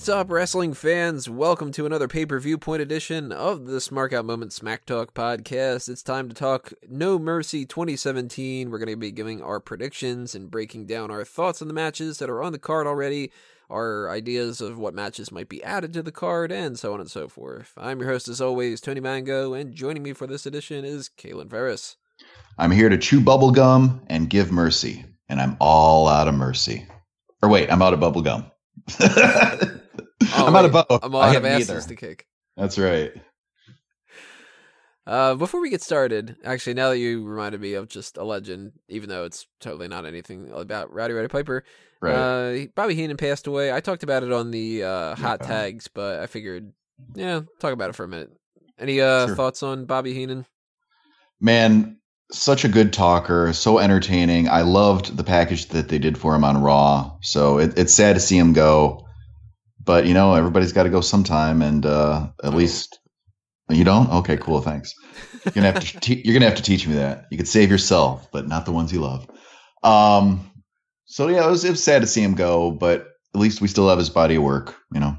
What's up, wrestling fans? Welcome to another pay per view point edition of the Smark Out Moment Smack Talk podcast. It's time to talk No Mercy 2017. We're going to be giving our predictions and breaking down our thoughts on the matches that are on the card already, our ideas of what matches might be added to the card, and so on and so forth. I'm your host, as always, Tony Mango, and joining me for this edition is Kalen Ferris. I'm here to chew bubble gum and give mercy, and I'm all out of mercy. Or wait, I'm out of bubble gum. Oh, I'm out of both. I'm out have of asses neither. to kick. That's right. Uh, before we get started, actually, now that you reminded me of just a legend, even though it's totally not anything about Rowdy Roddy Piper, Right. uh, Bobby Heenan passed away. I talked about it on the uh, hot Yeah. tags, but I figured, yeah, talk about it for a minute. Any uh, Sure. thoughts on Bobby Heenan? Man, such a good talker, so entertaining. I loved the package that they did for him on Raw. So it, it's sad to see him go. But you know, everybody's got to go sometime, and uh, at Oh. least you don't. Okay, cool. Thanks. You're gonna have to. Te- you're gonna have to teach me that. You could save yourself, but not the ones you love. Um. So yeah, it was, it was sad to see him go, but at least we still have his body of work. You know.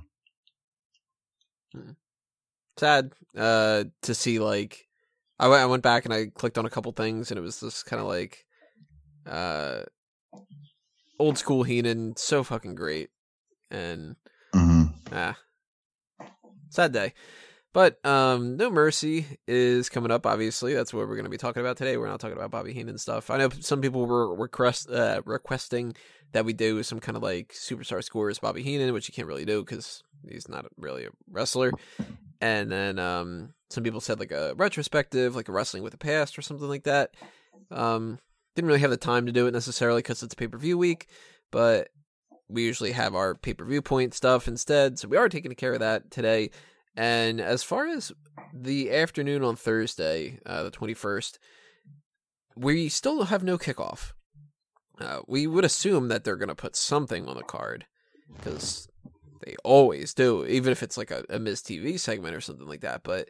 Sad uh, to see, like, I went, I went back and I clicked on a couple things, and it was just kind of like uh, old school Heenan, so fucking great. And hmm Ah. Sad day. But um No Mercy is coming up, obviously. That's what we're going to be talking about today. We're not talking about Bobby Heenan stuff. I know some people were request, uh, requesting that we do some kind of like superstar scores Bobby Heenan, which you can't really do because he's not really a wrestler. And then um some people said like a retrospective, like a wrestling with the past or something like that. Um didn't really have the time to do it necessarily because it's pay per view week, but we usually have our pay per view point stuff instead. So we are taking care of that today. And as far as the afternoon on Thursday, uh, the 21st, we still have no kickoff. Uh, we would assume that they're going to put something on the card because they always do, even if it's like a, a Miz TV segment or something like that. But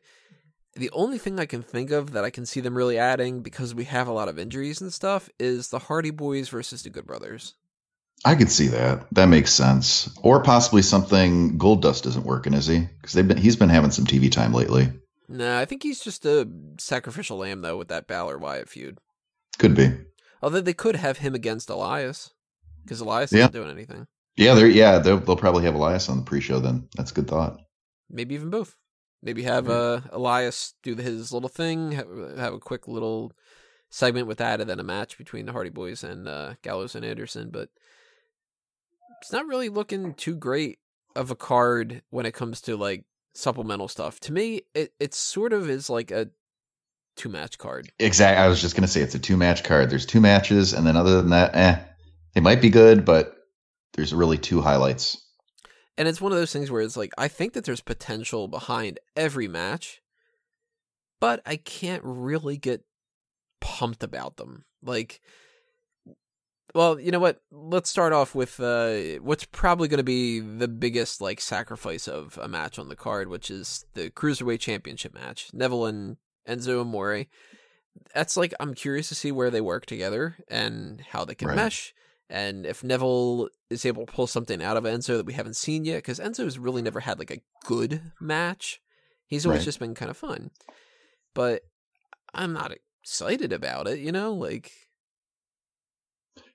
the only thing I can think of that I can see them really adding because we have a lot of injuries and stuff is the Hardy Boys versus the Good Brothers. I could see that. That makes sense. Or possibly something Goldust isn't working, is he? Because they've been he's been having some TV time lately. Nah, I think he's just a sacrificial lamb though with that Balor Wyatt feud. Could be. Although they could have him against Elias because Elias Yeah. isn't doing anything. Yeah, they're yeah they'll, they'll probably have Elias on the pre-show then. That's a good thought. Maybe even both. Maybe have uh, Elias do his little thing, have, have a quick little segment with that, and then a match between the Hardy Boys and uh, Gallows and Anderson. But it's not really looking too great of a card when it comes to like supplemental stuff. To me, it it sort of is like a two match card. Exactly. I was just gonna say it's a two-match card. There's two matches, and then other than that, eh, they might be good, but there's really two highlights. And it's one of those things where it's like I think that there's potential behind every match, but I can't really get pumped about them. Like well, you know what? Let's start off with uh, what's probably going to be the biggest like sacrifice of a match on the card, which is the cruiserweight championship match, Neville and Enzo Amore. That's like I'm curious to see where they work together and how they can Right. mesh, and if Neville is able to pull something out of Enzo that we haven't seen yet, because Enzo Enzo's really never had like a good match. He's always Right. just been kind of fun, but I'm not excited about it. You know, like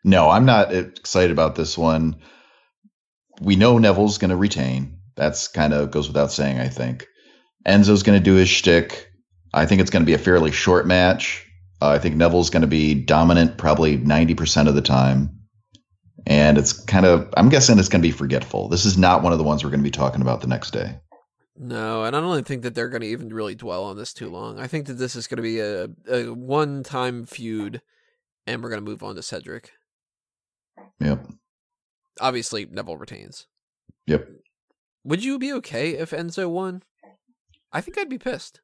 No, I'm not excited about this one. We know Neville's going to retain. That's kind of goes without saying. I think Enzo's going to do his shtick. I think it's going to be a fairly short match. Uh, I think Neville's going to be dominant probably 90% of the time. And it's kind of, I'm guessing it's going to be forgetful. This is not one of the ones we're going to be talking about the next day. No, and I don't think that they're going to even really dwell on this too long. I think that this is going to be a, a one time feud, and we're going to move on to Cedric. Yep. Obviously, Neville retains. Yep. Would you be okay if Enzo won? I think I'd be pissed.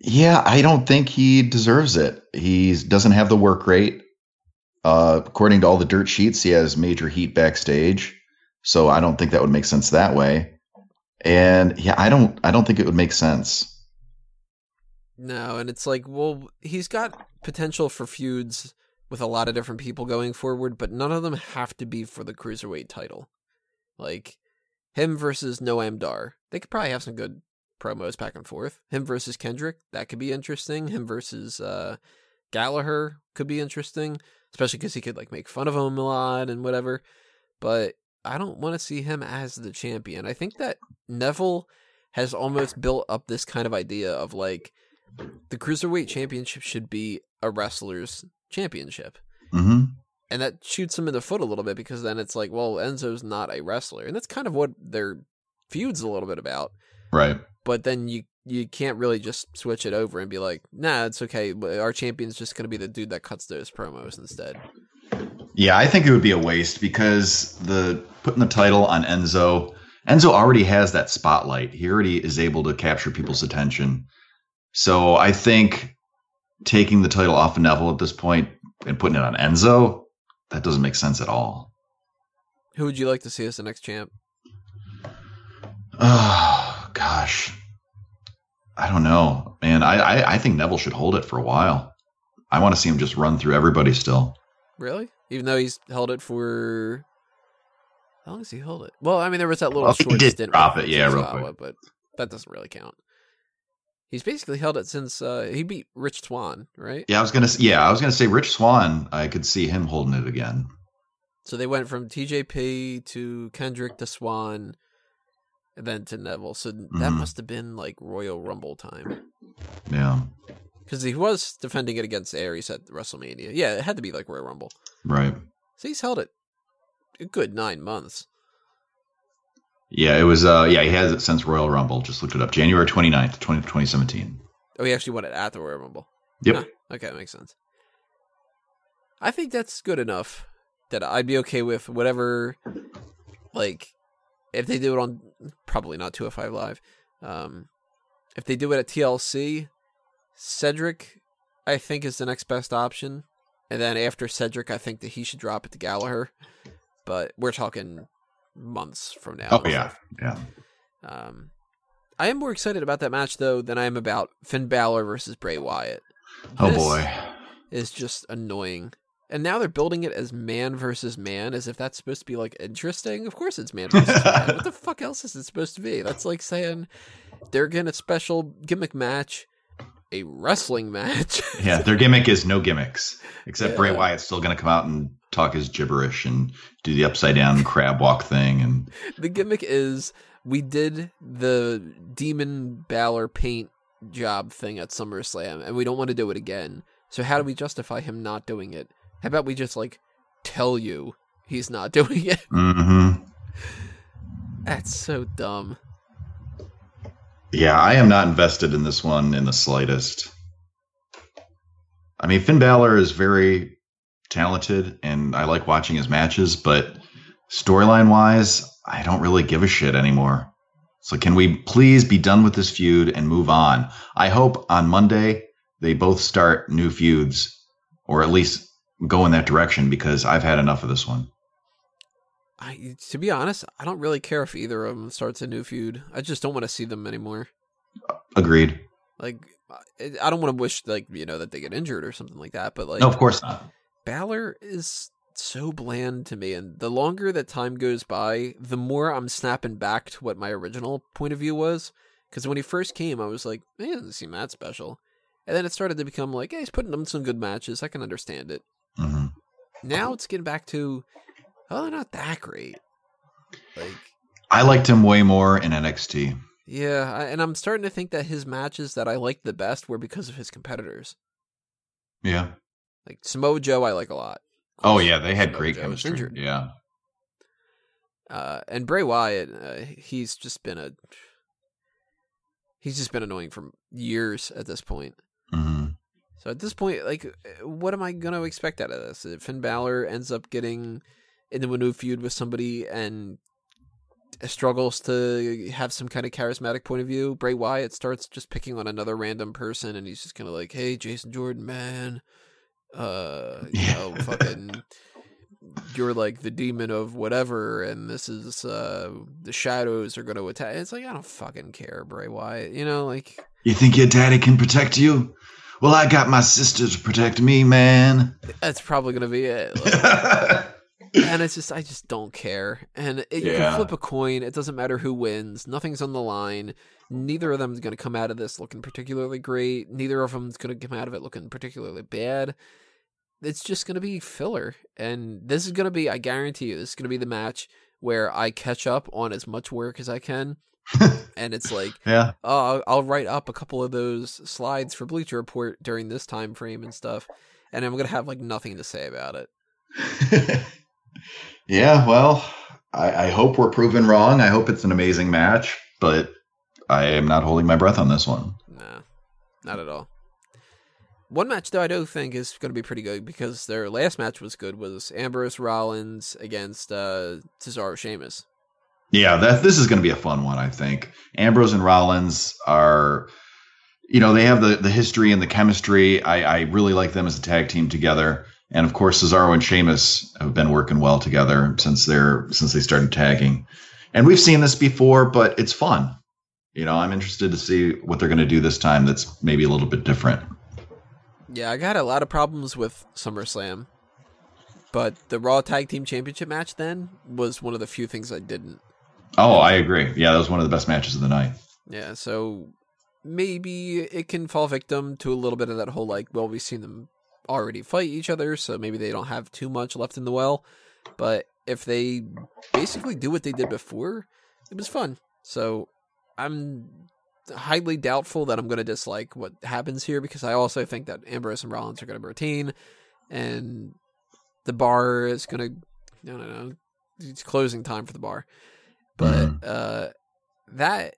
Yeah, I don't think he deserves it. He doesn't have the work rate. Uh, according to all the dirt sheets, he has major heat backstage. So I don't think that would make sense that way. And yeah, I don't I don't think it would make sense. No, and it's like, well, he's got potential for feuds with a lot of different people going forward, but none of them have to be for the cruiserweight title. Like, Him versus Noam Dar. They could probably have some good promos back and forth. Him versus Kendrick. That could be interesting. Him versus uh, Gallagher could be interesting, especially because he could like make fun of him a lot and whatever. But I don't want to see him as the champion. I think that Neville has almost built up this kind of idea of like the cruiserweight championship should be a wrestler's championship. hmm And that shoots him in the foot a little bit because then it's like, well, Enzo's not a wrestler. And that's kind of what their feud's a little bit about. Right. But then you you can't really just switch it over and be like, nah, it's okay. Our champion's just going to be the dude that cuts those promos instead. Yeah, I think it would be a waste because the putting the title on Enzo, Enzo already has that spotlight. He already is able to capture people's attention. So I think taking the title off of Neville at this point and putting it on Enzo, that doesn't make sense at all. Who would you like to see as the next champ? Oh gosh, I don't know, man. I, I I think Neville should hold it for a while. I want to see him just run through everybody still. Really? Even though he's held it for. How long has he held it? Well, I mean, there was that little Well, he did stint. drop it, yeah, real quick. But that doesn't really count. He's basically held it since uh, he beat Rich Swann, right? Yeah, I was gonna. Yeah, I was gonna say Rich Swann. I could see him holding it again. So they went from TJP to Kendrick to Swann, and then to Neville. So that Mhm. must have been like Royal Rumble time. Yeah, Because he was defending it against Aries at WrestleMania. Yeah, it had to be like Royal Rumble. right. So he's held it a good nine months. Yeah, it was. Uh, yeah, he has it since Royal Rumble. Just looked it up. January 29th, 20, 2017. Oh, he actually won it at the Royal Rumble. Yep. Okay, that makes sense. I think that's good enough that I'd be okay with whatever. Like, if they do it on probably not 205 Live, um, if they do it at TLC, Cedric, I think is the next best option, and then after Cedric, I think that he should drop it to Gallagher. But we're talking months from now. Oh yeah, yeah. Um, I am more excited about that match though than I am about Finn Balor versus Bray Wyatt. Oh This boy. is just annoying. And now they're building it as man versus man, as if that's supposed to be like interesting. Of course, it's man versus man. What the fuck else is it supposed to be? That's like saying they're getting a special gimmick match, a wrestling match. Yeah, their gimmick is no gimmicks, except Bray Wyatt's still going to come out and talk his gibberish and do the upside down crab walk thing. And the gimmick is we did the Demon Balor paint job thing at SummerSlam, and we don't want to do it again. So how do we justify him not doing it? How about we just like tell you he's not doing it? hmm That's so dumb. yeah, I am not invested in this one in the slightest. I mean, Finn Balor is very talented, and I like watching his matches, but storyline wise, I don't really give a shit anymore. So, can we please be done with this feud and move on? I hope on Monday they both start new feuds, or at least go in that direction, because I've had enough of this one. I, to be honest, I don't really care if either of them starts a new feud. I just don't want to see them anymore. Agreed. Like, I don't want to wish like you know that they get injured or something like that. But like, no, of course not. Balor is so bland to me, and the longer that time goes by, the more I'm snapping back to what my original point of view was. Because when he first came, I was like, "Eh, he doesn't seem that special," and then it started to become like, "Hey, he's putting them some good matches. I can understand it." hmm Now it's getting back to, "Oh, they're not that great." Like, I liked him way more in NXT. yeah, I, and I'm starting to think that his matches that I liked the best were because of his competitors. Yeah. Like Samoa Joe, I like a lot. Oh yeah, they had Samoa great Joe chemistry. Yeah. Uh, and Bray Wyatt, uh, he's just been a he's just been annoying for years at this point. hmm So at this point, like, what am I gonna expect out of this? If Finn Balor ends up getting into a new feud with somebody and struggles to have some kind of charismatic point of view, Bray Wyatt starts just picking on another random person, and he's just kind of like, "Hey, Jason Jordan, man, uh, you know, fucking you're like the demon of whatever, and this is uh the shadows are going to attack. It's like I don't fucking care, Bray Wyatt. You know, like You think your daddy can protect you? Well, I got my sister to protect me, man. that's probably going to be it. Like, and it's just I just don't care. And it, you can flip a coin. It doesn't matter who wins. Nothing's on the line. Neither of them is going to come out of this looking particularly great. Neither of them is going to come out of it looking particularly bad. It's just going to be filler. And this is going to be, I guarantee you, this is going to be the match where I catch up on as much work as I can. and it's like, Yeah. oh, I'll, I'll write up a couple of those slides for Bleacher Report during this time frame and stuff. And I'm going to have like nothing to say about it. yeah, well, I, I hope we're proven wrong. I hope it's an amazing match, but I am not holding my breath on this one. Nah, not at all. One match though I do think is going to be pretty good because their last match was good was Ambrose Rollins against uh, Cesaro Sheamus. Yeah, that this is going to be a fun one. I think Ambrose and Rollins are, you know, they have the the history and the chemistry. I, I really like them as a tag team together, and of course Cesaro and Sheamus have been working well together since they're since they started tagging, and we've seen this before, but it's fun. You know, I'm interested to see what they're going to do this time. That's maybe a little bit different. Yeah, I got a lot of problems with SummerSlam, but the Raw Tag Team Championship match then was one of the few things I didn't. Oh, I agree. Yeah, that was one of the best matches of the night. Yeah, so maybe it can fall victim to a little bit of that whole like, well, we've seen them already fight each other, so maybe they don't have too much left in the well. But if they basically do what they did before, it was fun. So I'm highly doubtful that I'm going to dislike what happens here because I also think that Ambrose and Rollins are going to retain, and the bar is going to, I don't know, it's closing time for the bar. But uh, that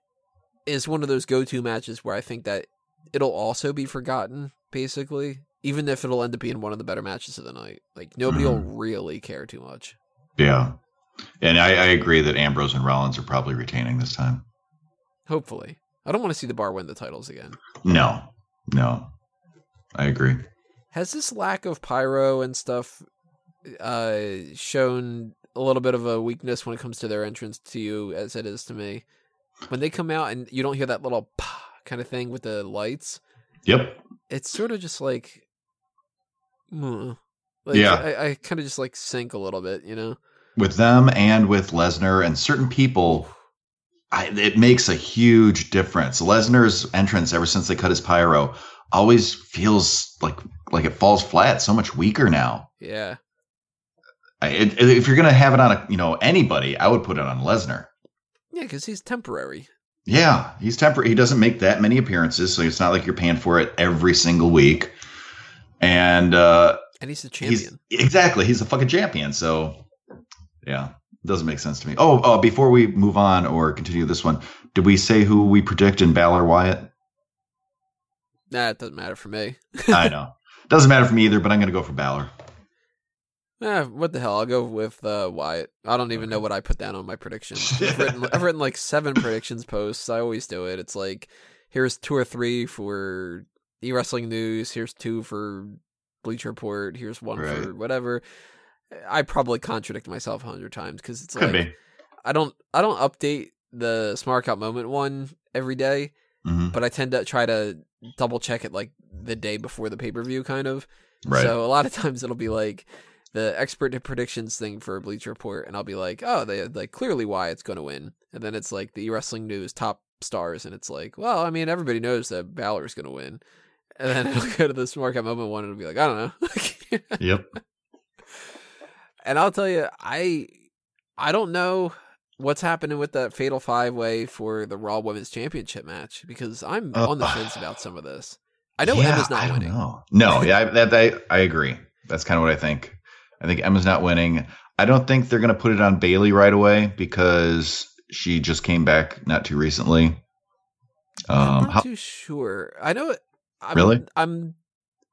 is one of those go-to matches where I think that it'll also be forgotten, basically, even if it'll end up being one of the better matches of the night. Like nobody will really care too much. Yeah, and I, I agree that Ambrose and Rollins are probably retaining this time. Hopefully, I don't want to see the bar win the titles again. No, no, I agree. Has this lack of pyro and stuff uh, shown a little bit of a weakness when it comes to their entrance to you, as it is to me? When they come out and you don't hear that little pa kind of thing with the lights, Yep. it's sort of just like, mm. like Yeah. I, I kind of just like sink a little bit, you know. With them and with Lesnar and certain people, I, it makes a huge difference. Lesnar's entrance, ever since they cut his pyro, always feels like like it falls flat. So much weaker now. Yeah, I, it, if you're gonna have it on a you know anybody, I would put it on Lesnar. yeah, because he's temporary. Yeah, he's temporary. He doesn't make that many appearances, so it's not like you're paying for it every single week. And uh, And he's the champion. he's exactly he's a fucking champion. So yeah, it doesn't make sense to me. Oh, uh, before we move on or continue this one, did we say who we predict in Balor Wyatt? Nah, it doesn't matter for me. I know doesn't matter for me either, but I'm gonna go for Balor. Eh, what the hell? I'll go with uh, Wyatt. I don't even know what I put down on my predictions. I've written, I've written like seven predictions posts. I always do it. It's like here's two or three for e wrestling news. Here's two for Bleacher Report. Here's one Right. for whatever. I probably contradict myself a hundred times because it's Could like be. I don't I don't update the Smark Out Moment one every day, hmm but I tend to try to double check it like the day before the pay per view, kind of. Right. So a lot of times it'll be like the expert predictions thing for Bleacher Report, and I'll be like, oh, they like clearly why it's going to win, and then it's like the wrestling news top stars, and it's like, well, I mean, everybody knows that Balor's going to win, and then it'll go to the Smark Out Moment one, and it'll be like, I don't know, yep. and I'll tell you, I I don't know what's happening with that Fatal Five Way for the Raw Women's Championship match because I'm Uh, on the fence about some of this. I know Yeah, Emma's not I don't winning. know. No, yeah, I, that, I, I agree. That's kind of what I think. I think Emma's not winning. I don't think they're going to put it on Bayley right away because she just came back not too recently. I'm Um, not how, too sure. I know. I'm, Really? I'm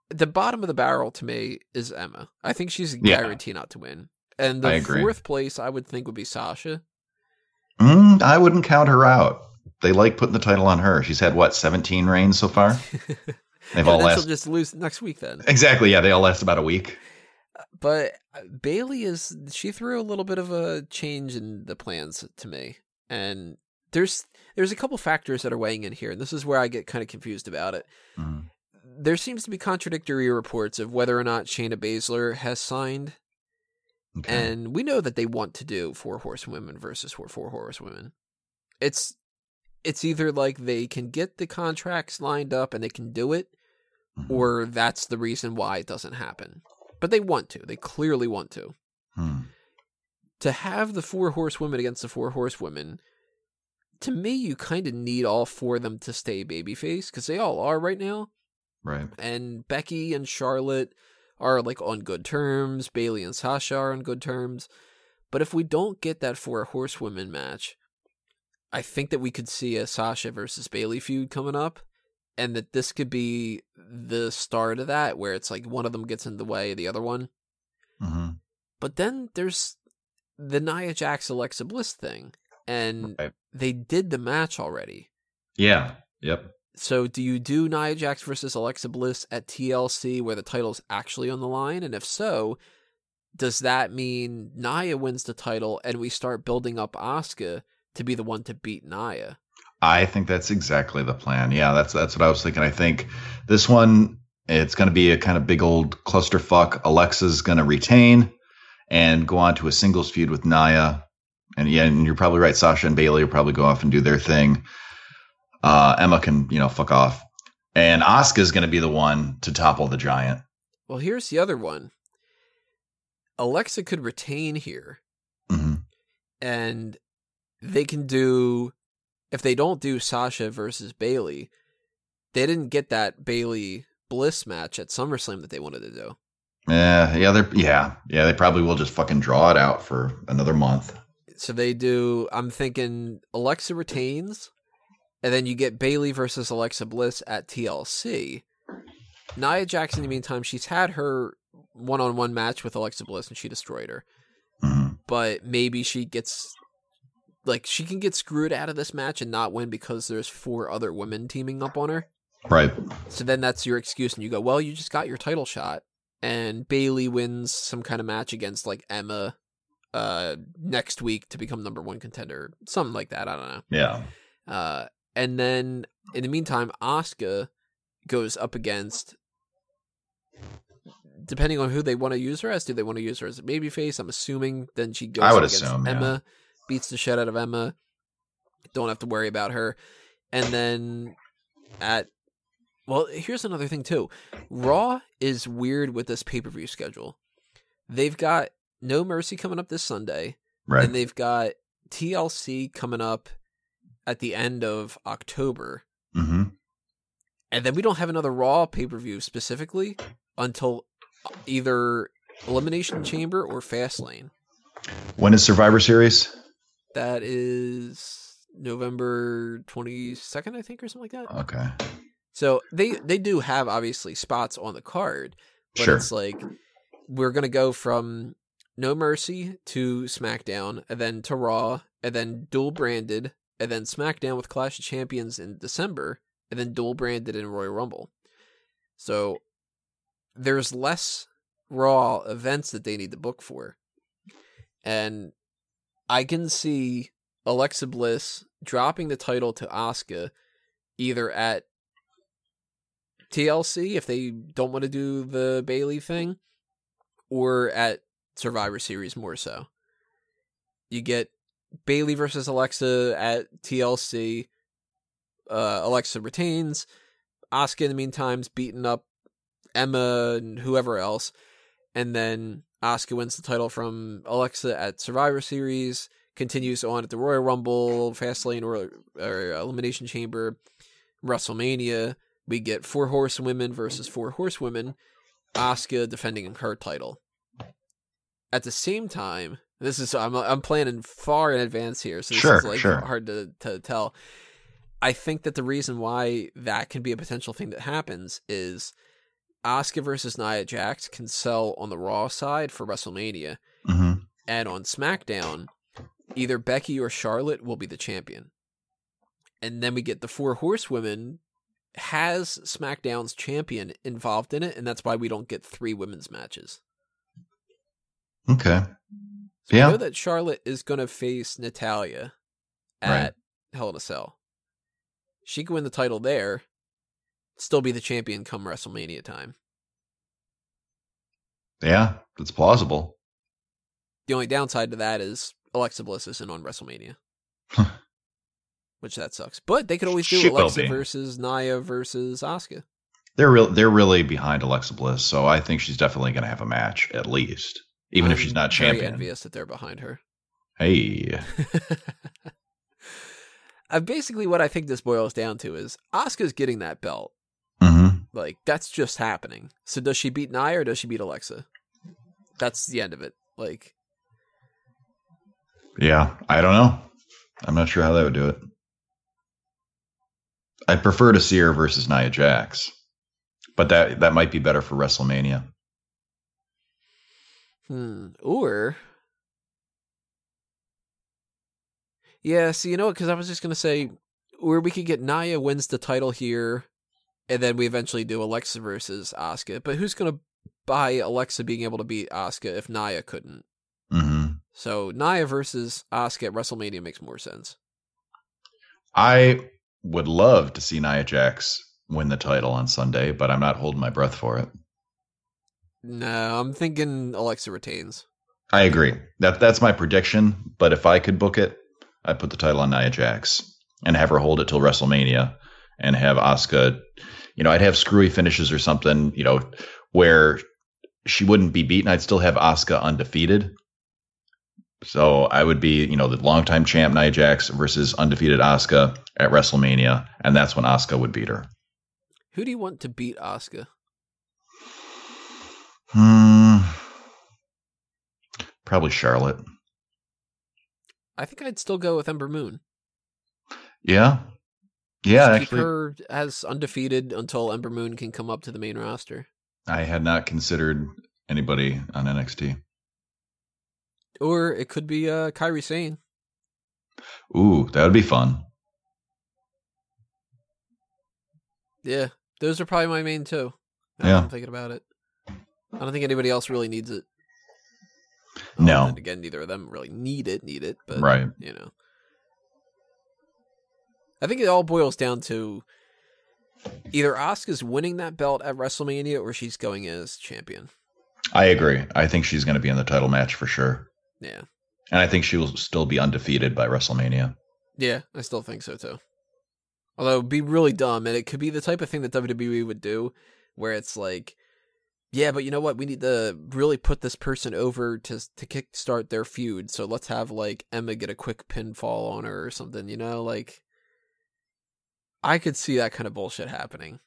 the bottom of the barrel to me is Emma. I think she's a Yeah. guarantee not to win. And the fourth place, I would think, would be Sasha. Mm, I wouldn't count her out. They like putting the title on her. She's had what 17 reigns so far. They've Yeah, all last just lose next week then. exactly. Yeah, they all last about a week. But uh, Bayley is she threw a little bit of a change in the plans to me, and there's there's a couple factors that are weighing in here, and this is where I get kind of confused about it. Mm. There seems to be contradictory reports of whether or not Shayna Baszler has signed, Okay. And we know that they want to do four horsewomen versus four four horsewomen. It's it's either like they can get the contracts lined up and they can do it, Mhm. or that's the reason why it doesn't happen. But they want to. They clearly want to. Hmm. To have the four horsewomen against the four horsewomen, to me, you kind of need all four of them to stay babyface because they all are right now. Right. and Becky and Charlotte are like on good terms. Bayley and Sasha are on good terms. But if we don't get that four horsewomen match, I think that we could see a Sasha versus Bayley feud coming up, and that this could be the start of that, where it's like one of them gets in the way of the other one. hmm But then there's the Nia Jax Alexa Bliss thing, and Right. they did the match already. Yeah. Yep. So, do you do Nia Jax versus Alexa Bliss at TLC where the title's actually on the line? And if so, does that mean Nia wins the title and we start building up Asuka to be the one to beat Nia? I think that's exactly the plan. Yeah, that's that's what I was thinking. I think this one it's going to be a kind of big old clusterfuck. Alexa's going to retain and go on to a singles feud with Nia. And yeah, and you're probably right. Sasha and Bayley will probably go off and do their thing. Uh, Emma can, you know, fuck off. And Asuka's going to be the one to topple the giant. Well, here's the other one Alexa could retain here, hmm and they can do, if they don't do Sasha versus Bayley, they didn't get that Bayley Bliss match at SummerSlam that they wanted to do. Yeah, yeah, they're yeah, yeah. They probably will just fucking draw it out for another month. So they do. I'm thinking Alexa retains, and then you get Bayley versus Alexa Bliss at TLC. Nia Jax, in the meantime, she's had her one-on-one match with Alexa Bliss, and she destroyed her. hmm But maybe she gets, like, she can get screwed out of this match and not win because there's four other women teaming up on her. Right. So then that's your excuse, and you go, well, you just got your title shot, and Bayley wins some kind of match against like Emma uh next week to become number one contender, something like that. I don't know. Yeah. Uh, and then in the meantime, Asuka goes up against. Depending on who they want to use her as, do they want to use her as a babyface? I'm assuming then she goes I would against assume, yeah. Emma, beats the shit out of Emma. Don't have to worry about her. And then at well, here's another thing too. Raw is weird with this pay per view schedule. They've got No Mercy coming up this Sunday, Right. and they've got TLC coming up at the end of October. hmm And then we don't have another Raw pay per view specifically until either Elimination Chamber or Fastlane. When is Survivor Series? That is November 22nd, I think, or something like that. Okay. So they they do have obviously spots on the card, but Sure. it's like we're gonna go from No Mercy to SmackDown, and then to Raw, and then dual branded, and then SmackDown with Clash of Champions in December, and then dual branded in Royal Rumble. So there's less Raw events that they need to book for, and I can see Alexa Bliss dropping the title to Asuka either at TLC if they don't want to do the Bayley thing, or at Survivor Series more so. You get Bayley versus Alexa at TLC. Uh, Alexa retains. Asuka in the meantime's beating up Emma and whoever else, and then Asuka wins the title from Alexa at Survivor Series. Continues on at the Royal Rumble, Fastlane, or, or Elimination Chamber, WrestleMania. We get four horsewomen versus four horsewomen. Asuka defending her title. At the same time, this is I'm I'm planning far in advance here, so this Sure, is like sure. hard to to tell. I think that the reason why that can be a potential thing that happens is Asuka versus Nia Jax can sell on the Raw side for WrestleMania, hmm and on SmackDown, either Becky or Charlotte will be the champion. And then we get the four horsewomen has SmackDown's champion involved in it, and that's why we don't get three women's matches. Okay. So Yeah. we know that Charlotte is gonna face Natalya at Hell in a Cell. She can win the title there, still be the champion come WrestleMania time. Yeah, it's plausible. The only downside to that is Alexa Bliss isn't on WrestleMania. Which that sucks. But they could always do She Alexa versus Nia versus Asuka. They're real. They're really behind Alexa Bliss, so I think she's definitely going to have a match at least, even if I'm she's not very champion. envious that they're behind her. Hey, uh, basically, what I think this boils down to is Asuka's getting that belt. hmm Like that's just happening. So does she beat Nia or does she beat Alexa? That's the end of it. Like yeah, I don't know. I'm not sure how that would do it. I prefer to see her versus Nia Jax, but that that might be better for WrestleMania. Hmm. Or. Yeah, see, you know what? Because I was just going to say, or we could get Nia wins the title here, and then we eventually do Alexa versus Asuka. But who's going to buy Alexa being able to beat Asuka if Nia couldn't? hmm So Nia versus Asuka at WrestleMania makes more sense. I would love to see Nia Jax win the title on Sunday, but I'm not holding my breath for it. No, I'm thinking Alexa retains. I agree. That that's my prediction. But if I could book it, I'd put the title on Nia Jax and have her hold it till WrestleMania, and have Asuka. You know, I'd have screwy finishes or something. You know, where she wouldn't be beaten. I'd still have Asuka undefeated. So I would be, you know, the longtime champ Nia Jax versus undefeated Asuka at WrestleMania, and that's when Asuka would beat her. Who do you want to beat Asuka? Hmm. Probably Charlotte. I think I'd still go with Ember Moon. Yeah. Yeah, Keep actually, her as undefeated until Ember Moon can come up to the main roster. I had not considered anybody on NXT. Or it could be uh, Kairi Sane. Ooh, that would be fun. Yeah, those are probably my main two. Yeah. I'm thinking about it. I don't think anybody else really needs it. No. Oh, and again, neither of them really need it, need it, but Right. you know. I think it all boils down to either Asuka's winning that belt at WrestleMania or she's going as champion. I agree. I think she's going to be in the title match for sure. Yeah. And I think she will still be undefeated by WrestleMania. Yeah, I still think so too. Although it'd be really dumb, and it could be the type of thing that WWE would do, where it's like, yeah, but you know what? We need to really put this person over to to kickstart their feud. So let's have like Emma get a quick pinfall on her or something. You know, like I could see that kind of bullshit happening.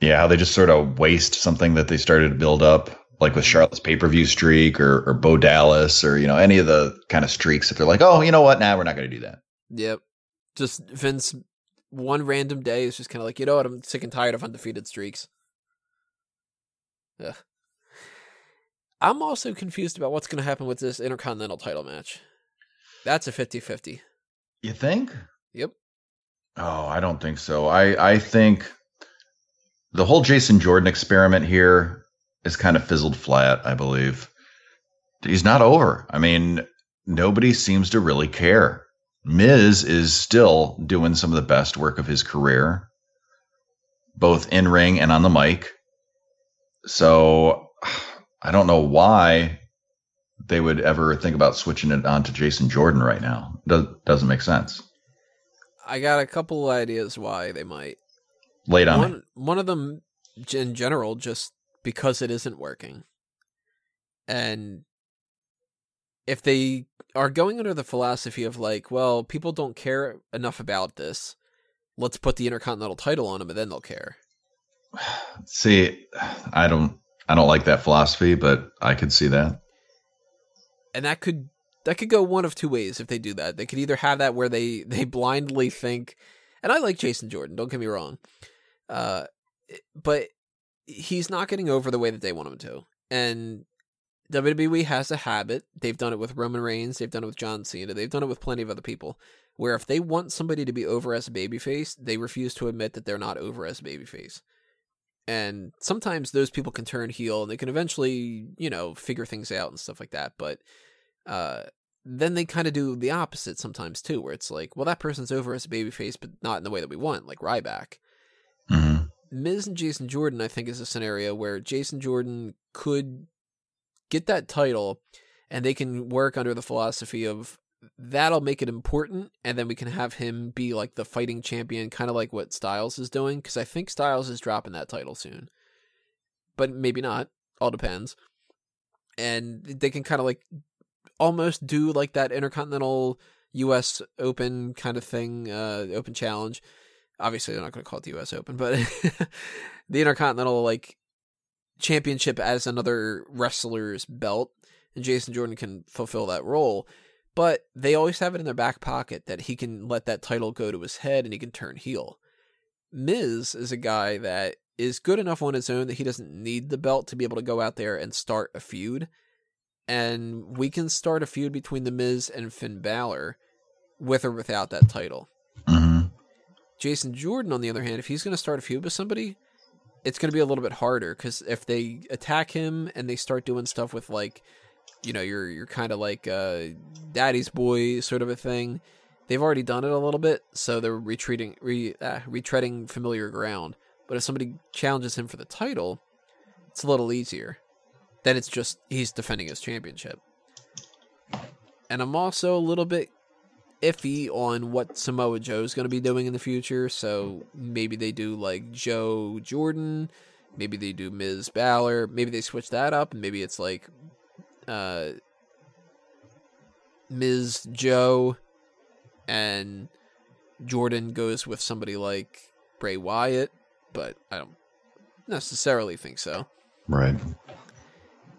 Yeah, how they just sort of waste something that they started to build up, like with mm-hmm. Charlotte's pay per view streak or, or Bo Dallas or, you know, any of the kind of streaks If they're like, oh, you know what? Nah, we're not going to do that. Yep. Just Vince, one random day is just kind of like, you know what? I'm sick and tired of undefeated streaks. Ugh. I'm also confused about what's going to happen with this Intercontinental title match. That's a 50 50. You think? Yep. Oh, I don't think so. I, I think the whole Jason Jordan experiment here is kind of fizzled flat, I believe. He's not over. I mean, nobody seems to really care. Miz is still doing some of the best work of his career, both in ring and on the mic. So I don't know why they would ever think about switching it on to Jason Jordan right now. Does, doesn't make sense. I got a couple of ideas why they might. Late on. One, one of them, in general, just because it isn't working. And if they are going under the philosophy of like, well, people don't care enough about this, let's put the Intercontinental title on them and then they'll care. See, I don't I don't like that philosophy, but I could see that. and that could that could go one of two ways if they do that. They could either have that where they they blindly think, and I like Jason Jordan. Don't get me wrong, uh, but he's not getting over the way that they want him to. And WWE has a habit. They've done it with Roman Reigns. They've done it with John Cena. They've done it with plenty of other people. Where if they want somebody to be over as a babyface, they refuse to admit that they're not over as a babyface. And sometimes those people can turn heel and they can eventually, you know, figure things out and stuff like that. But uh, then they kind of do the opposite sometimes too, where it's like, well, that person's over as a babyface, but not in the way that we want, like Ryback. hmm Miz and Jason Jordan, I think, is a scenario where Jason Jordan could get that title, and they can work under the philosophy of that'll make it important and then we can have him be like the fighting champion kind of like what Styles is doing cuz I think Styles is dropping that title soon. But maybe not, all depends. And they can kind of like almost do like that intercontinental US Open kind of thing, uh open challenge. Obviously they're not going to call it the US Open, but the intercontinental like championship as another wrestler's belt and Jason Jordan can fulfill that role but they always have it in their back pocket that he can let that title go to his head and he can turn heel. Miz is a guy that is good enough on his own that he doesn't need the belt to be able to go out there and start a feud. And we can start a feud between The Miz and Finn Balor with or without that title. Mm-hmm. Jason Jordan, on the other hand, if he's going to start a feud with somebody, it's going to be a little bit harder because if they attack him and they start doing stuff with like you know you're you're kind of like uh, daddy's boy sort of a thing. They've already done it a little bit, so they're retreating, re, uh, retreading familiar ground. But if somebody challenges him for the title, it's a little easier. Then it's just he's defending his championship. And I'm also a little bit iffy on what Samoa Joe is going to be doing in the future. So maybe they do like Joe Jordan, maybe they do Miz Balor, maybe they switch that up, and maybe it's like uh, Miz Joe and Jordan goes with somebody like Bray Wyatt, but I don't necessarily think so. Right.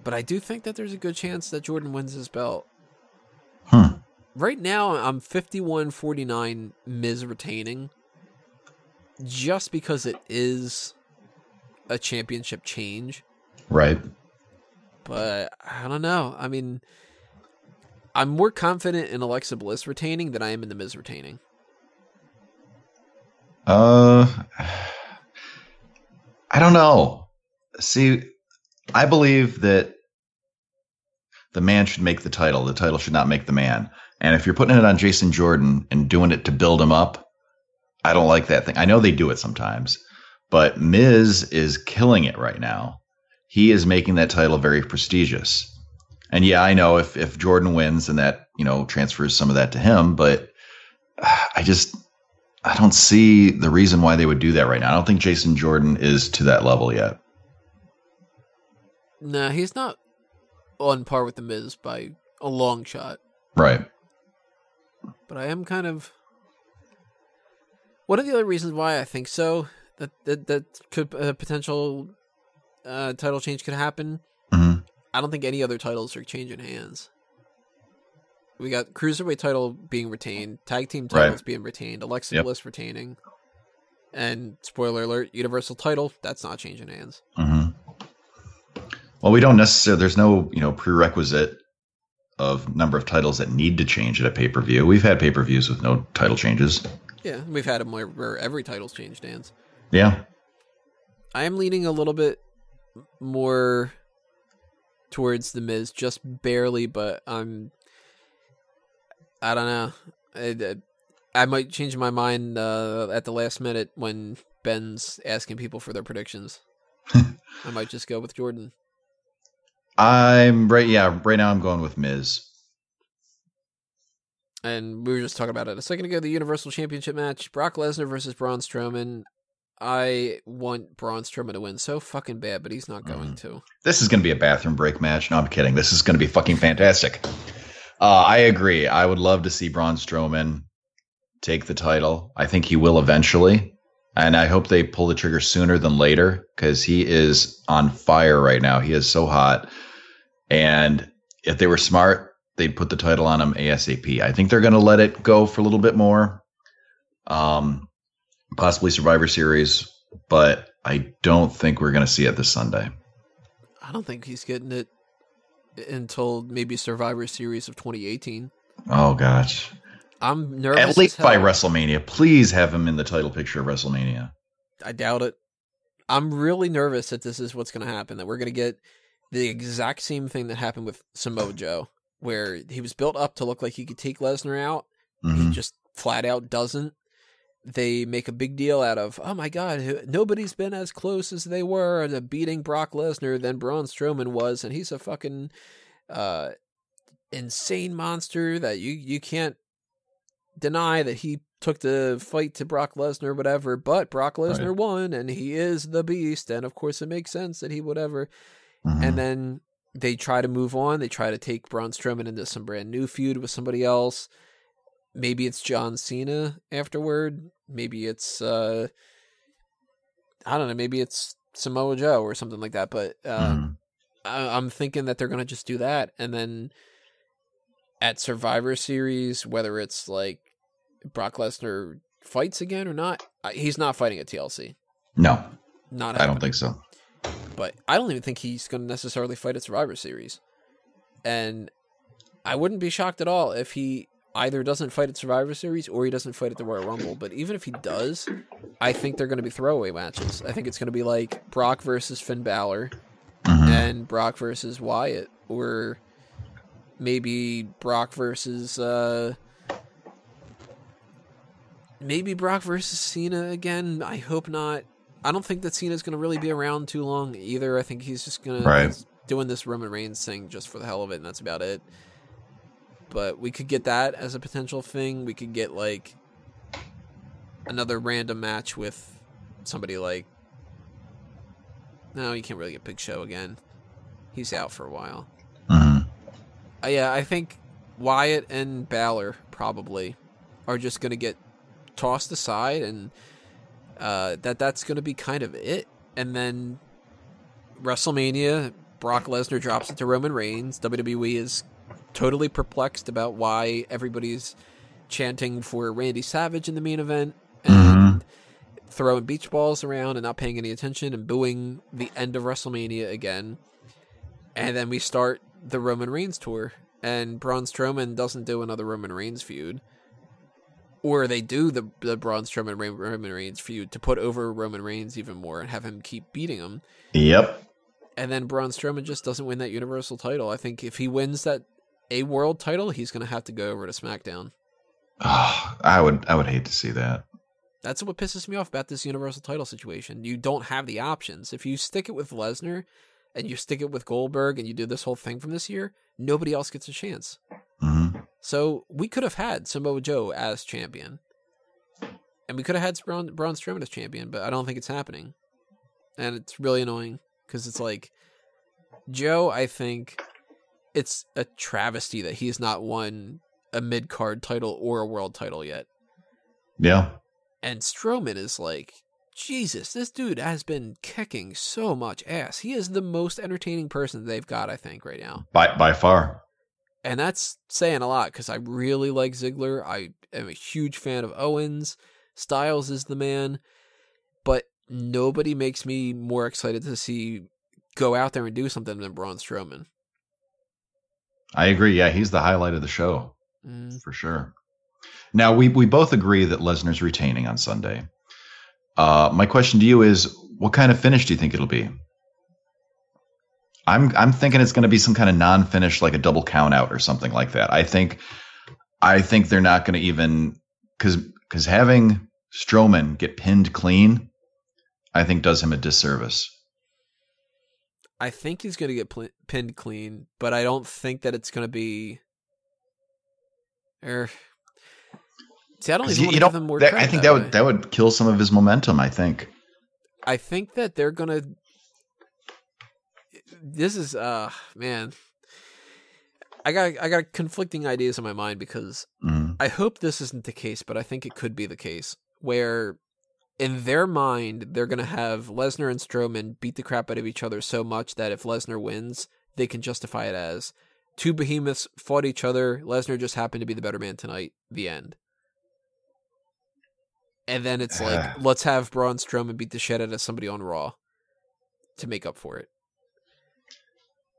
But I do think that there's a good chance that Jordan wins his belt. Hmm. Right now, I'm 51 49 Miz retaining just because it is a championship change. Right. But I don't know. I mean, I'm more confident in Alexa Bliss retaining than I am in the Miz retaining. Uh, I don't know. See, I believe that the man should make the title. The title should not make the man. And if you're putting it on Jason Jordan and doing it to build him up, I don't like that thing. I know they do it sometimes, but Miz is killing it right now. He is making that title very prestigious. And yeah, I know if if Jordan wins and that, you know, transfers some of that to him, but uh, I just I don't see the reason why they would do that right now. I don't think Jason Jordan is to that level yet. Nah, he's not on par with the Miz by a long shot. Right. But I am kind of one of the other reasons why I think so that that that could a potential uh, title change could happen. hmm I don't think any other titles are changing hands. We got cruiserweight title being retained, tag team titles Right. being retained, Alexa Yep. Bliss retaining, and spoiler alert: Universal title that's not changing hands. hmm Well, we don't necessarily. There's no you know prerequisite of number of titles that need to change at a pay per view. We've had pay per views with no title changes. Yeah, we've had them where, where every title's changed hands. Yeah. I am leaning a little bit more towards the Miz, just barely, but I'm. I don't know. I, I might change my mind uh, at the last minute when Ben's asking people for their predictions. I might just go with Jordan. I'm right. Yeah, right now I'm going with Miz. And we were just talking about it a second ago. The Universal Championship match: Brock Lesnar versus Braun Strowman. I want Braun Strowman to win so fucking bad, but he's not going to. This is going to be a bathroom break match. No, I'm kidding. This is going to be fucking fantastic. Uh, I agree. I would love to see Braun Strowman take the title. I think he will eventually. And I hope they pull the trigger sooner than later because he is on fire right now. He is so hot. And if they were smart, they'd put the title on him ASAP. I think they're going to let it go for a little bit more. Um, possibly Survivor Series, but I don't think we're going to see it this Sunday. I don't think he's getting it until maybe Survivor Series of 2018. Oh gosh. I'm nervous. At least by. WrestleMania. Please have him in the title picture of WrestleMania. I doubt it. I'm really nervous that this is what's going to happen. That we're going to get the exact same thing that happened with Samoa Joe, where he was built up to look like he could take Lesnar out. He Mhm. just flat out doesn't. They make a big deal out of, oh my god, nobody's been as close as they were to beating Brock Lesnar than Braun Strowman was, and he's a fucking uh, insane monster that you you can't deny that he took the fight to Brock Lesnar, whatever. But Brock Lesnar Right. won, and he is the beast, and of course it makes sense that he whatever. Mhm. And then they try to move on. They try to take Braun Strowman into some brand new feud with somebody else. Maybe it's John Cena afterward. Maybe it's uh I don't know. Maybe it's Samoa Joe or something like that. But uh, Mhm. I, I'm thinking that they're gonna just do that, and then at Survivor Series, whether it's like Brock Lesnar fights again or not, he's not fighting at TLC. no, Not I don't think so. but I don't even think he's going to necessarily fight at Survivor Series. And I wouldn't be shocked at all if he either doesn't fight at Survivor Series or he doesn't fight at the Royal Rumble. But even if he does, I think they're going to be throwaway matches. I think it's going to be like Brock versus Finn Balor Mhm. and Brock versus Wyatt, or maybe Brock versus uh maybe Brock versus Cena again. I hope not. I don't think that Cena's going to really be around too long either. I think he's just going Right. to doing this Roman Reigns thing just for the hell of it, and that's about it. But we could get that as a potential thing. We could get like another random match with somebody like. No, you can't really get Big Show again. He's out for a while. Mhm. Uh, yeah, I think Wyatt and Balor probably are just going to get tossed aside, and uh, that that's going to be kind of it. And then WrestleMania, Brock Lesnar drops it to Roman Reigns. WWE is totally perplexed about why everybody's chanting for Randy Savage in the main event and mm-hmm. throwing beach balls around and not paying any attention and booing the end of WrestleMania again. And then we start the Roman Reigns tour, and Braun Strowman doesn't do another Roman Reigns feud. Or they do the the Braun Strowman Roman Reigns feud to put over Roman Reigns even more and have him keep beating him. Yep. And then Braun Strowman just doesn't win that Universal title. I think if he wins that a world title, he's going to have to go over to SmackDown. Oh, I would I would hate to see that. That's what pisses me off about this Universal title situation. You don't have the options. If you stick it with Lesnar and you stick it with Goldberg and you do this whole thing from this year, nobody else gets a chance. hmm So we could have had Samoa Joe as champion. And we could have had Braun, Braun Strowman as champion, but I don't think it's happening. And it's really annoying because it's like Joe, I think it's a travesty that he's not won a mid card title or a world title yet. Yeah. And Strowman is like, Jesus, this dude has been kicking so much ass. He is the most entertaining person they've got, I think, right now. By by far. And that's saying a lot because I really like Ziggler. I am a huge fan of Owens. Styles is the man. But nobody makes me more excited to see go out there and do something than Braun Strowman. I agree. Yeah, he's the highlight of the show Mm, for sure. Now we we both agree that Lesnar's retaining on Sunday. Uh, my question to you is, what kind of finish do you think it'll be? I'm I'm thinking it's going to be some kind of non-finish, like a double count out or something like that. I think I think they're not going to even because because having Strowman get pinned clean, I think does him a disservice. I think he's going to get pl- pinned clean, but I don't think that it's going to be. Er, see, I don't even You, you give don't. them more that- I think that that would that would kill some of his momentum. I think. I think that they're gonna. This is uh man. I got I got conflicting ideas in my mind because Mhm. I hope this isn't the case, but I think it could be the case where in their mind they're gonna have Lesnar and Strowman beat the crap out of each other so much that if Lesnar wins, they can justify it as two behemoths fought each other. Lesnar just happened to be the better man tonight. The end. And then it's like, let's have Braun Strowman beat the shit out of somebody on Raw to make up for it.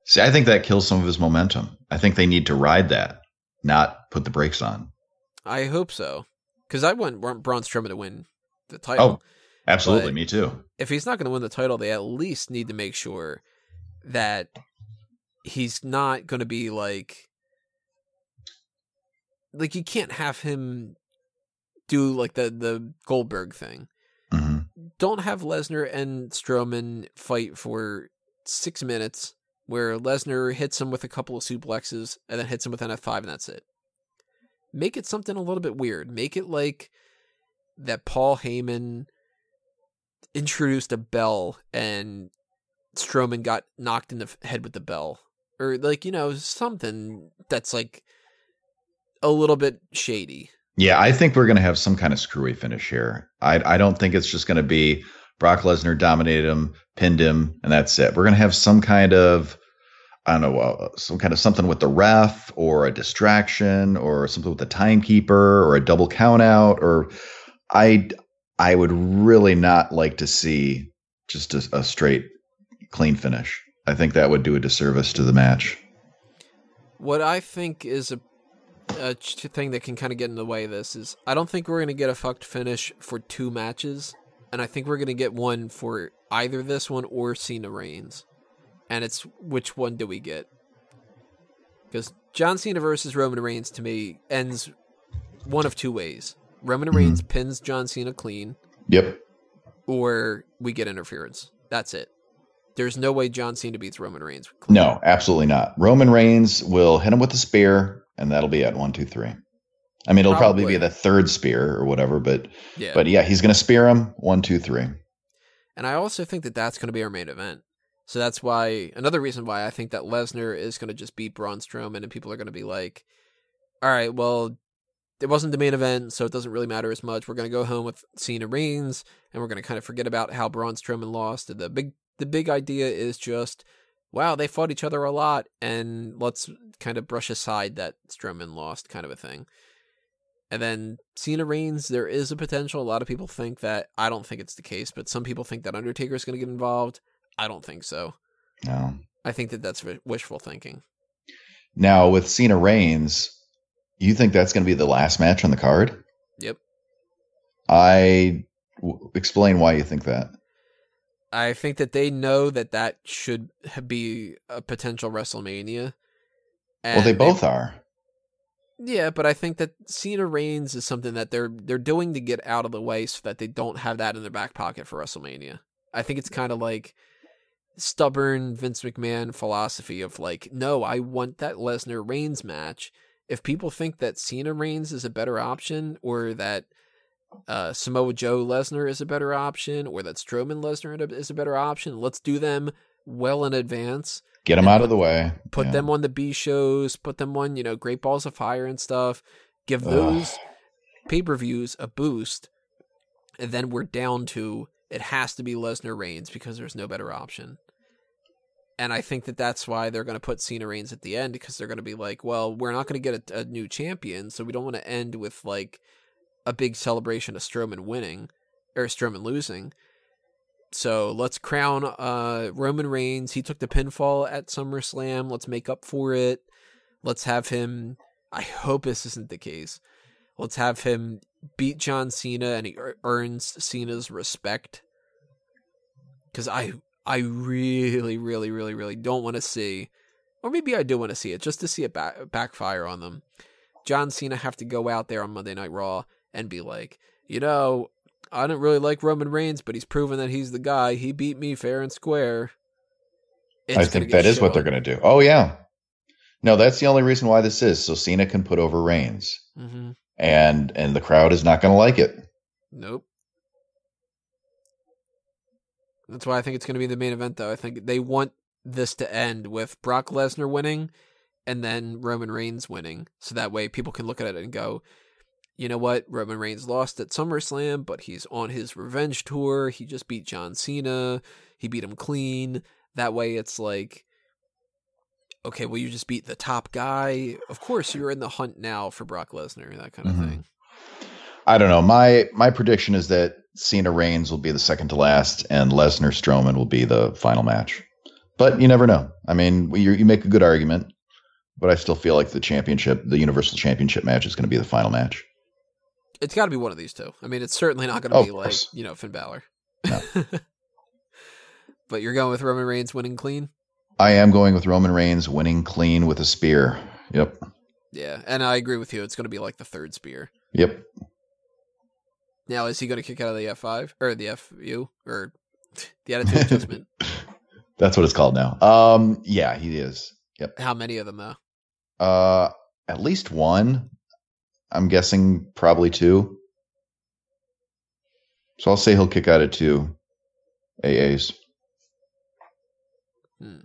See, I think that kills some of his momentum. I think they need to ride that, not put the brakes on. I hope so, because I want Bra- Braun Strowman to win the title. Oh, absolutely, But- me too. If he's not going to win the title, they at least need to make sure that he's not going to be like, like you can't have him do like the the Goldberg thing. hmm Don't have Lesnar and Strowman fight for six minutes. where Lesnar hits him with a couple of suplexes and then hits him with an F5 and that's it. Make it something a little bit weird. Make it like that Paul Heyman introduced a bell and Strowman got knocked in the head with the bell. Or like, you know, something that's like a little bit shady. Yeah, I think we're going to have some kind of screwy finish here. I I don't think it's just going to be Brock Lesnar dominated him, pinned him, and that's it. We're going to have some kind of I don't know, uh, some kind of something with the ref or a distraction or something with the timekeeper or a double count out or I I would really not like to see just a, a straight clean finish. I think that would do a disservice to the match. What I think is a, a thing that can kind of get in the way of this is I don't think we're going to get a fucked finish for two matches, and I think we're going to get one for either this one or Cena Reigns, and it's which one do we get? Because John Cena versus Roman Reigns to me ends one of two ways: Roman mm-hmm. Reigns pins John Cena clean. Yep. Or we get interference. That's it. There's no way John Cena beats Roman Reigns. Clean. No, absolutely not. Roman Reigns will hit him with a spear, and that'll be at one, two, three. I mean, it'll probably, probably be the third spear or whatever, but yeah, but yeah, he's going to spear him one, two, three. And I also think that that's going to be our main event. So that's why another reason why I think that Lesnar is going to just beat Braun Strowman, and people are going to be like, "All right, well, it wasn't the main event, so it doesn't really matter as much. We're going to go home with Cena Reigns, and we're going to kind of forget about how Braun Strowman lost. The big the big idea is just, wow, they fought each other a lot, and let's kind of brush aside that Strowman lost kind of a thing. And then Cena Reigns, there is a potential. A lot of people think that. I don't think it's the case, but some people think that Undertaker is going to get involved. I don't think so. No. I think that that's wishful thinking. Now, with Cena Reigns, you think that's going to be the last match on the card? Yep. I w- explain why you think that. I think that they know that that should be a potential WrestleMania. well, they both they, are. Yeah, but I think that Cena Reigns is something that they're they're doing to get out of the way so that they don't have that in their back pocket for WrestleMania. I think it's kind of like stubborn Vince McMahon philosophy of like, no, I want that Lesnar Reigns match if people think that Cena Reigns is a better option, or that uh, Samoa Joe Lesnar is a better option, or that Strowman Lesnar is a better option, let's do them well in advance. Get them out put, of the way. Put yeah. them on the B shows. Put them on, you know, Great Balls of Fire and stuff. Give those pay per views a boost, and then we're down to it has to be Lesnar Reigns because there's no better option and I think that that's why they're going to put Cena Reigns at the end because they're going to be like, well, we're not going to get a, a, new champion, so we don't want to end with like a big celebration of Strowman winning or Strowman losing. So let's crown uh, Roman Reigns. He took the pinfall at SummerSlam. Let's make up for it. Let's have him. I hope this isn't the case. Let's have him beat John Cena and he earns Cena's respect. Because I I really, really, really, really don't want to see, or maybe I do want to see it just to see it back, backfire on them. John Cena have to go out there on Monday Night Raw and be like, you know, I don't really like Roman Reigns, but he's proven that he's the guy. He beat me fair and square. It's I think that is what they're going to do. Oh yeah, no, that's the only reason why this is so Cena can put over Reigns, mm-hmm. and and the crowd is not going to like it. Nope. That's why I think it's going to be the main event, though. I think they want this to end with Brock Lesnar winning and then Roman Reigns winning. So that way people can look at it and go, you know what? Roman Reigns lost at SummerSlam, but he's on his revenge tour. He just beat John Cena. He beat him clean. That way it's like, okay, well, you just beat the top guy. Of course, you're in the hunt now for Brock Lesnar, that kind of mm-hmm. thing. I don't know. My my prediction is that Cena Reigns will be the second to last, and Lesnar Strowman will be the final match. But you never know. I mean, you, you make a good argument, but I still feel like the championship, the Universal Championship match, is going to be the final match. It's got to be one of these two. I mean, it's certainly not going to oh, be like you know Finn Balor. No. but you're going with Roman Reigns winning clean. I am going with Roman Reigns winning clean with a spear. Yep. Yeah, and I agree with you. It's going to be like the third spear. Yep. Now, is he going to kick out of the F5 or the FU or the attitude adjustment? That's what it's called now. Um, yeah, he is. Yep. How many of them though? Uh, at least one. I'm guessing probably two. So I'll say he'll kick out of two AAs. Hmm.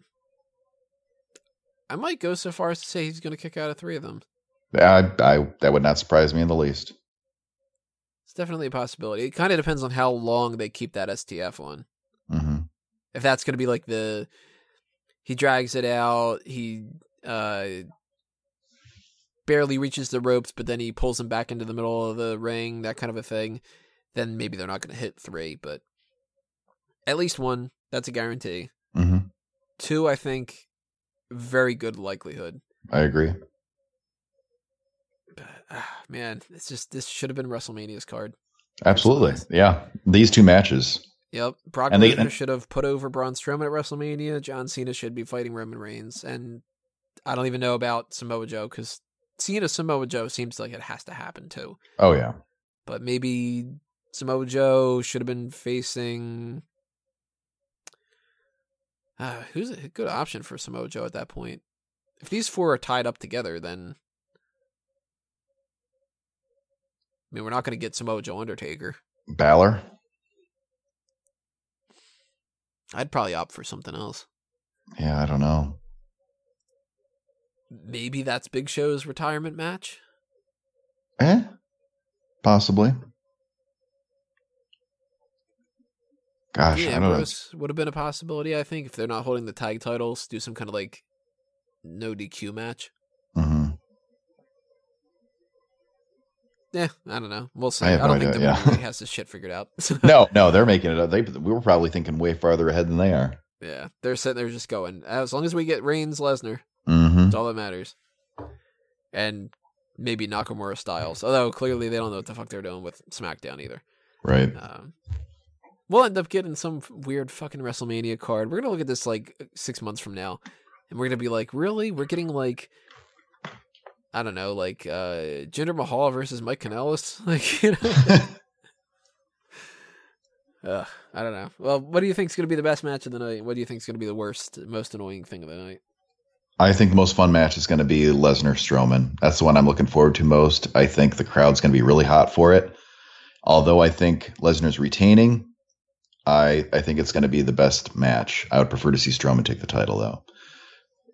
I might go so far as to say he's going to kick out of three of them. I, I that would not surprise me in the least. Definitely a possibility. It kind of depends on how long they keep that STF on. hmm If that's going to be like the he drags it out, he uh barely reaches the ropes, but then he pulls him back into the middle of the ring, that kind of a thing, then maybe they're not going to hit three, but at least one, that's a guarantee. hmm Two, I think, very good likelihood. I agree. But, ah, man, it's just this should have been WrestleMania's card. Absolutely. Yeah. These two matches. Yep, Brock And they- Lesnar should have put over Braun Strowman at WrestleMania. John Cena should be fighting Roman Reigns, and I don't even know about Samoa Joe because Cena Samoa Joe seems like it has to happen too. Oh yeah. But maybe Samoa Joe should have been facing. Uh, who's a good option for Samoa Joe at that point? If these four are tied up together, then I mean we're not going to get Samoa Joe Undertaker. Balor. I'd probably opt for something else. Yeah, I don't know. Maybe that's Big Show's retirement match. Eh? Possibly. Gosh, yeah, I don't know. Ambrose would have been a possibility. I think if they're not holding the tag titles, do some kind of like no DQ match. Yeah, I don't know. We'll see. I I, have no don't think idea, WWE yeah. has this shit figured out. No, no, they're making it up. They we were probably thinking way farther ahead than they are. yeah, they're sitting there just going. As long as we get Reigns, Lesnar, hmm that's all that matters. And maybe Nakamura Styles. Although clearly they don't know what the fuck they're doing with SmackDown either. Right. Um, we'll end up getting some weird fucking WrestleMania card. We're gonna look at this like six months from now, and we're gonna be like, really? We're getting like, I don't know, like uh Jinder Mahal versus Mike Kanellis, like you know. Ugh, I don't know. Well, what do you think is gonna be the best match of the night? What do you think is gonna be the worst, most annoying thing of the night? I think the most fun match is going to be Lesnar Strowman. That's the one I'm looking forward to most. I think the crowd's going to be really hot for it. Although I think Lesnar's retaining, I I think it's going to be the best match. I would prefer to see Strowman take the title though.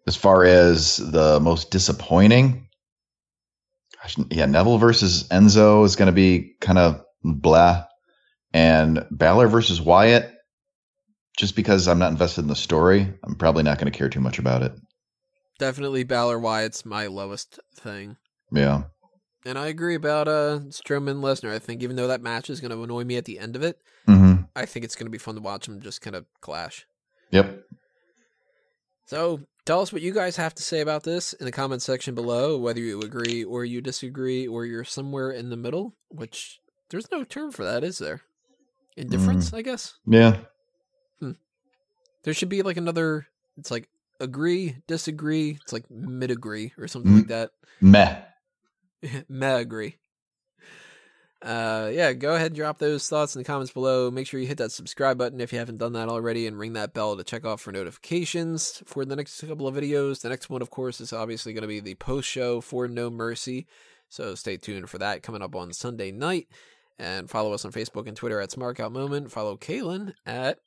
As far as the most disappointing, yeah, Neville versus Enzo is going to be kind of blah, and Balor versus Wyatt. Just because I'm not invested in the story, I'm probably not going to care too much about it. Definitely Balor Wyatt's my lowest thing. Yeah. And I agree about uh Strowman Lesnar. I think even though that match is going to annoy me at the end of it, Mm-hmm. I think it's going to be fun to watch them just kind of clash. Yep. So tell us what you guys have to say about this in the comment section below, whether you agree or you disagree or you're somewhere in the middle, which there's no term for that, is there? Indifference, I guess. Yeah. There should be like another, it's like agree, disagree, it's like mid agree or something Mm. like that. Meh. Meh agree. Uh, yeah, go ahead and drop those thoughts in the comments below. Make sure you hit that subscribe button if you haven't done that already, and ring that bell to check off for notifications for the next couple of videos. The next one, of course, is obviously going to be the post show for No Mercy, so stay tuned for that coming up on Sunday night. And follow us on Facebook and Twitter at Smark Out Moment. Follow Kaylin at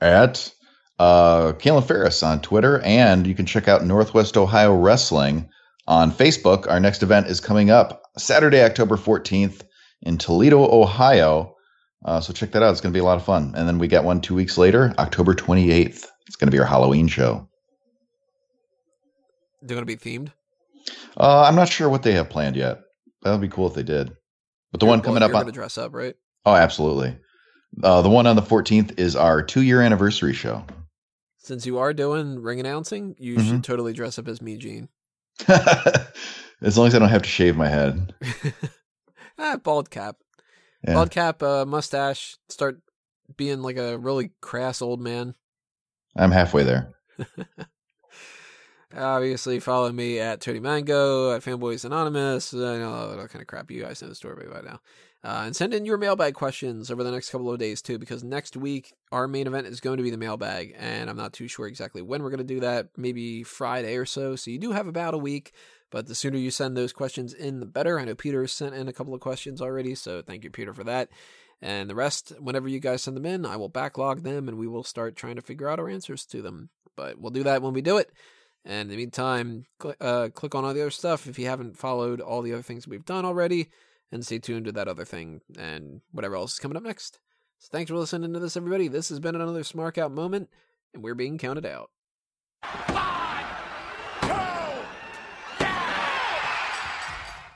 At uh, Ferris on Twitter, and you can check out Northwest Ohio Wrestling on Facebook. Our next event is coming up Saturday, October 14th in Toledo, Ohio. Uh, so check that out. It's going to be a lot of fun. And then we got one two weeks later, October 28th. It's going to be our Halloween show. they're going to be themed. Uh, I'm not sure what they have planned yet. That would be cool if they did. But the one coming you're up on dress up, right? oh, absolutely. Uh, the one on the 14th is our two year anniversary show. Since you are doing ring announcing, you Mhm. should totally dress up as me, Gene. as long as I don't have to shave my head. ah, bald cap. Yeah. Bald cap, uh, mustache, start being like a really crass old man. I'm halfway there. Obviously, follow me at Tony Mango, at Fanboys Anonymous, I know all that kind of crap. You guys know the story by now. Uh, and send in your mailbag questions over the next couple of days, too, because next week our main event is going to be the mailbag, and I'm not too sure exactly when we're going to do that. Maybe Friday or so. So you do have about a week, but the sooner you send those questions in, the better. I know Peter has sent in a couple of questions already, so thank you, Peter, for that. And the rest, whenever you guys send them in, I will backlog them and we will start trying to figure out our answers to them. But we'll do that when we do it. And in the meantime, cl- uh, click on all the other stuff if you haven't followed all the other things we've done already, and stay tuned to that other thing and whatever else is coming up next. So thanks for listening to this, everybody. This has been another Smark Out moment, and we're being counted out.